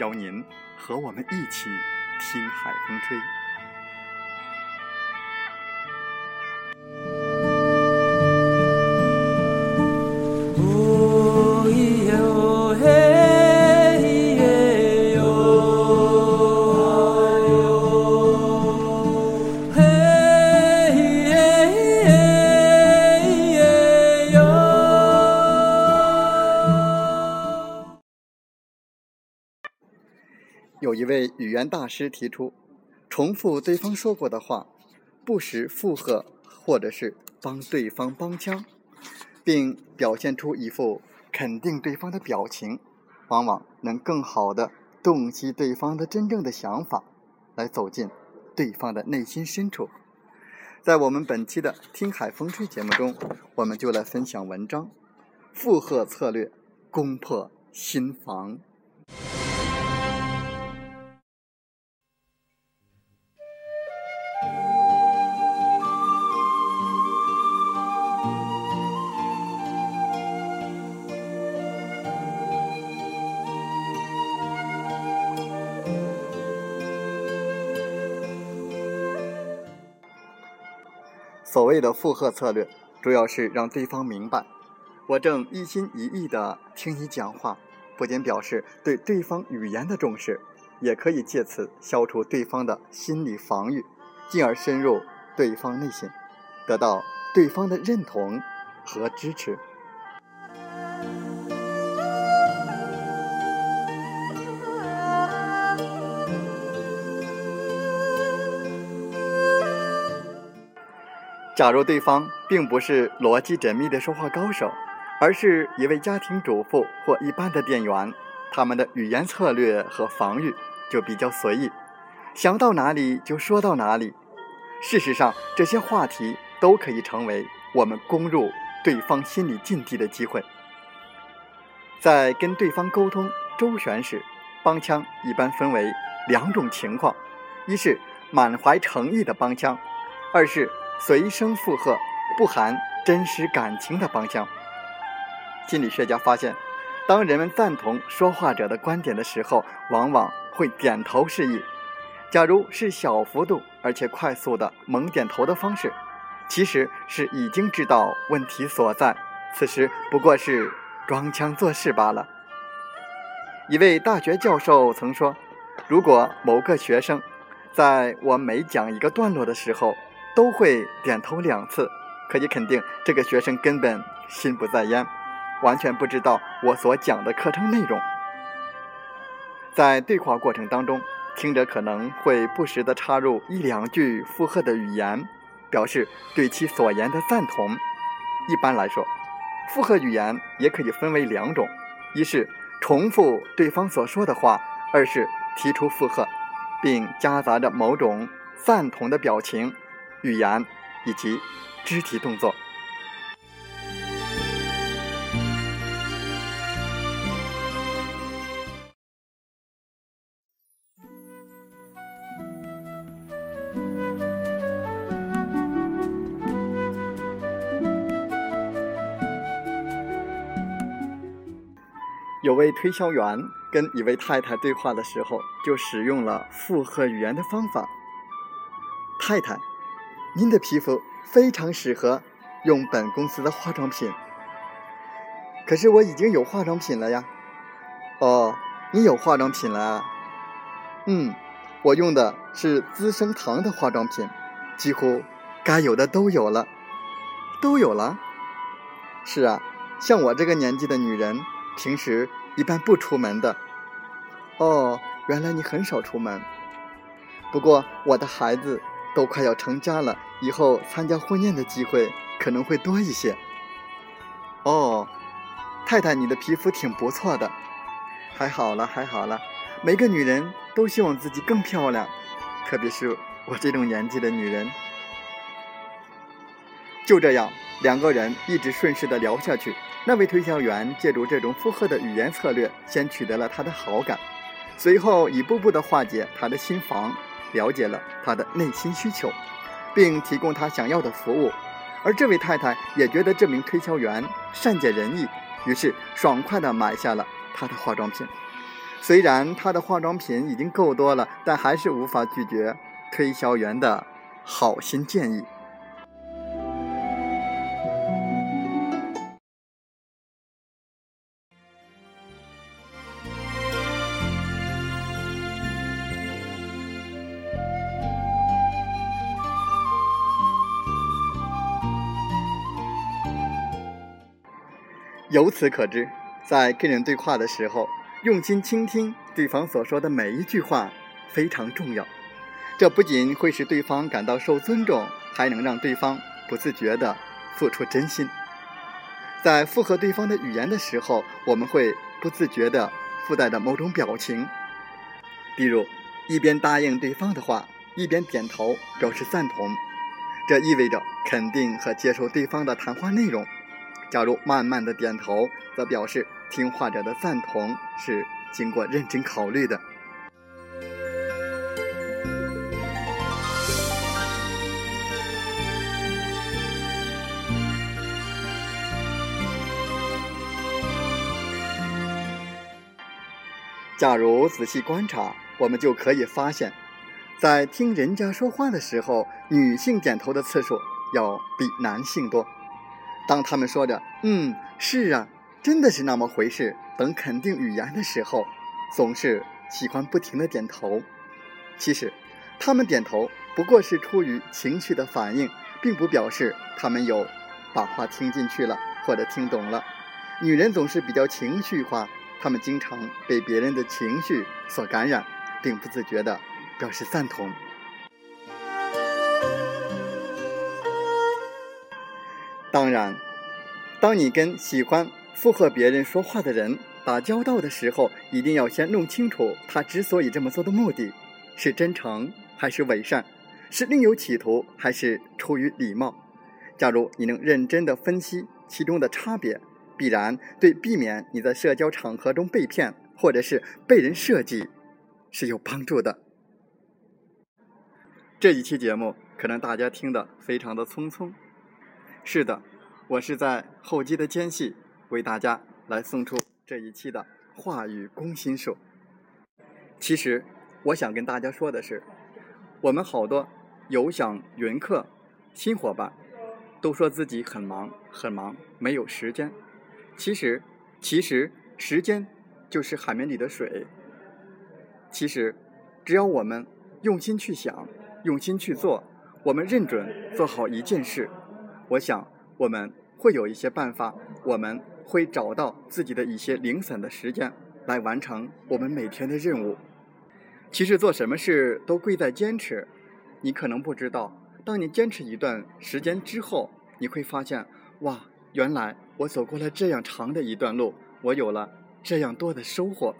邀您和我们一起听海风吹。有一位语言大师提出，重复对方说过的话，不时附和或者是帮对方帮腔，并表现出一副肯定对方的表情，往往能更好的洞悉对方的真正的想法，来走进对方的内心深处。在我们本期的《听海风吹》节目中，我们就来分享文章：附和策略攻破心防。所谓的附和策略，主要是让对方明白，我正一心一意地听你讲话，不仅表示对对方语言的重视，也可以借此消除对方的心理防御，进而深入对方内心，得到对方的认同和支持。假如对方并不是逻辑缜密的说话高手，而是一位家庭主妇或一般的店员，他们的语言策略和防御就比较随意，想到哪里就说到哪里。事实上，这些话题都可以成为我们攻入对方心理禁地的机会。在跟对方沟通周旋时，帮腔一般分为两种情况：一是满怀诚意的帮腔，二是。随声附和、不含真实感情的帮腔。心理学家发现，当人们赞同说话者的观点的时候，往往会点头示意。假如是小幅度而且快速的猛点头的方式，其实是已经知道问题所在，此时不过是装腔作势罢了。一位大学教授曾说：“如果某个学生在我每讲一个段落的时候，”都会点头两次，可以肯定这个学生根本心不在焉，完全不知道我所讲的课程内容。在对话过程当中，听者可能会不时地插入一两句附和的语言，表示对其所言的赞同。一般来说，附和语言也可以分为两种：一是重复对方所说的话，二是提出附和，并夹杂着某种赞同的表情。语言以及肢体动作。有位推销员跟一位太太对话的时候，就使用了附和语言的方法。太太。您的皮肤非常适合用本公司的化妆品。可是我已经有化妆品了呀。哦，你有化妆品了啊？嗯，我用的是资生堂的化妆品，几乎该有的都有了，都有了。是啊，像我这个年纪的女人，平时一般不出门的。哦，原来你很少出门。不过我的孩子都快要成家了，以后参加婚宴的机会可能会多一些。哦，太太，你的皮肤挺不错的，还好了，还好了。每个女人都希望自己更漂亮，特别是我这种年纪的女人。就这样，两个人一直顺势的聊下去。那位推销员借助这种附和的语言策略，先取得了他的好感，随后一步步的化解他的心防，了解了他的内心需求，并提供他想要的服务。而这位太太也觉得这名推销员善解人意，于是爽快地买下了他的化妆品。虽然她的化妆品已经够多了，但还是无法拒绝推销员的好心建议。由此可知，在跟人对话的时候，用心倾听对方所说的每一句话非常重要。这不仅会使对方感到受尊重，还能让对方不自觉地付出真心。在附和对方的语言的时候，我们会不自觉地附带着某种表情，比如一边答应对方的话，一边点头表示赞同。这意味着肯定和接受对方的谈话内容。假如慢慢的点头，则表示听话者的赞同是经过认真考虑的。假如仔细观察，我们就可以发现，在听人家说话的时候，女性点头的次数要比男性多。当他们说着“嗯，是啊，真的是那么回事”等肯定语言的时候，总是喜欢不停的点头。其实，他们点头不过是出于情绪的反应，并不表示他们有把话听进去了或者听懂了。女人总是比较情绪化，她们经常被别人的情绪所感染，并不自觉地表示赞同。当然，当你跟喜欢附和别人说话的人打交道的时候，一定要先弄清楚他之所以这么做的目的，是真诚还是伪善，是另有企图还是出于礼貌。假如你能认真的分析其中的差别，必然对避免你在社交场合中被骗或者是被人设计是有帮助的。这一期节目可能大家听得非常的匆匆。是的，我是在候机的间隙为大家来送出这一期的话语攻心术。其实，我想跟大家说的是，我们好多有享云客新伙伴都说自己很忙很忙，没有时间。其实，其实时间就是海绵里的水。其实，只要我们用心去想，用心去做，我们认准做好一件事。我想，我们会有一些办法，我们会找到自己的一些零散的时间，来完成我们每天的任务。其实做什么事都贵在坚持。你可能不知道，当你坚持一段时间之后，你会发现，哇，原来我走过了这样长的一段路，我有了这样多的收获。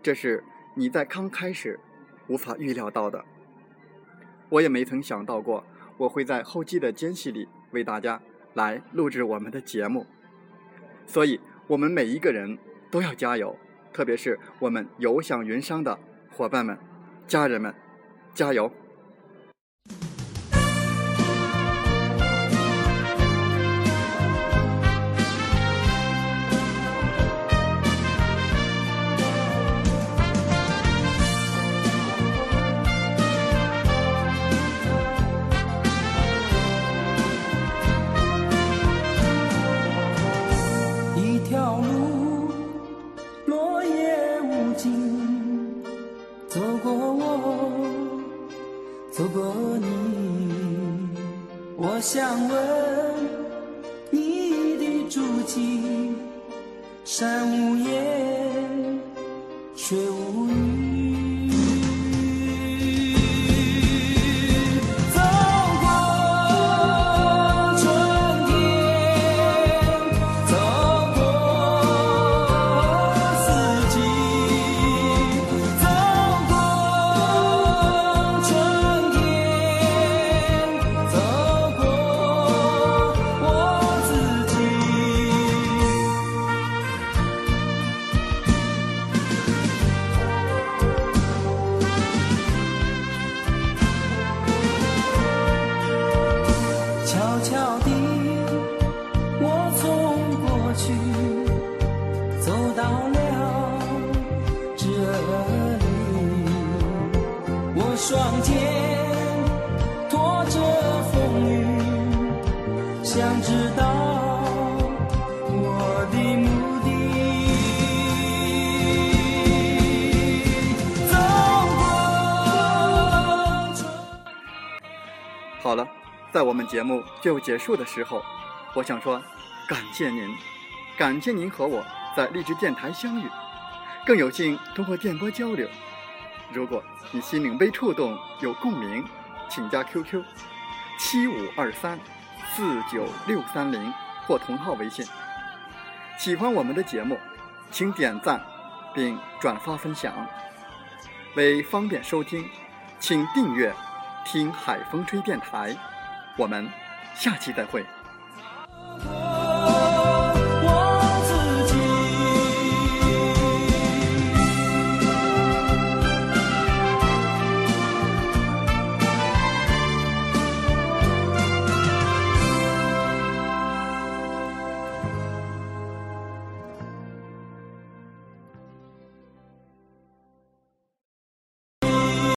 这是你在刚开始无法预料到的。我也没曾想到过，我会在后期的间隙里。为大家来录制我们的节目，所以我们每一个人都要加油，特别是我们游享云商的伙伴们、家人们，加油！想知道我的目的。走过。好了，在我们节目就结束的时候，我想说，感谢您，感谢您和我在励志电台相遇，更有幸通过电波交流。如果你心灵被触动，有共鸣，请加 QQ 七五二三四九六三零或同号微信。喜欢我们的节目，请点赞并转发分享。为方便收听，请订阅“听海风吹电台”。我们下期再会。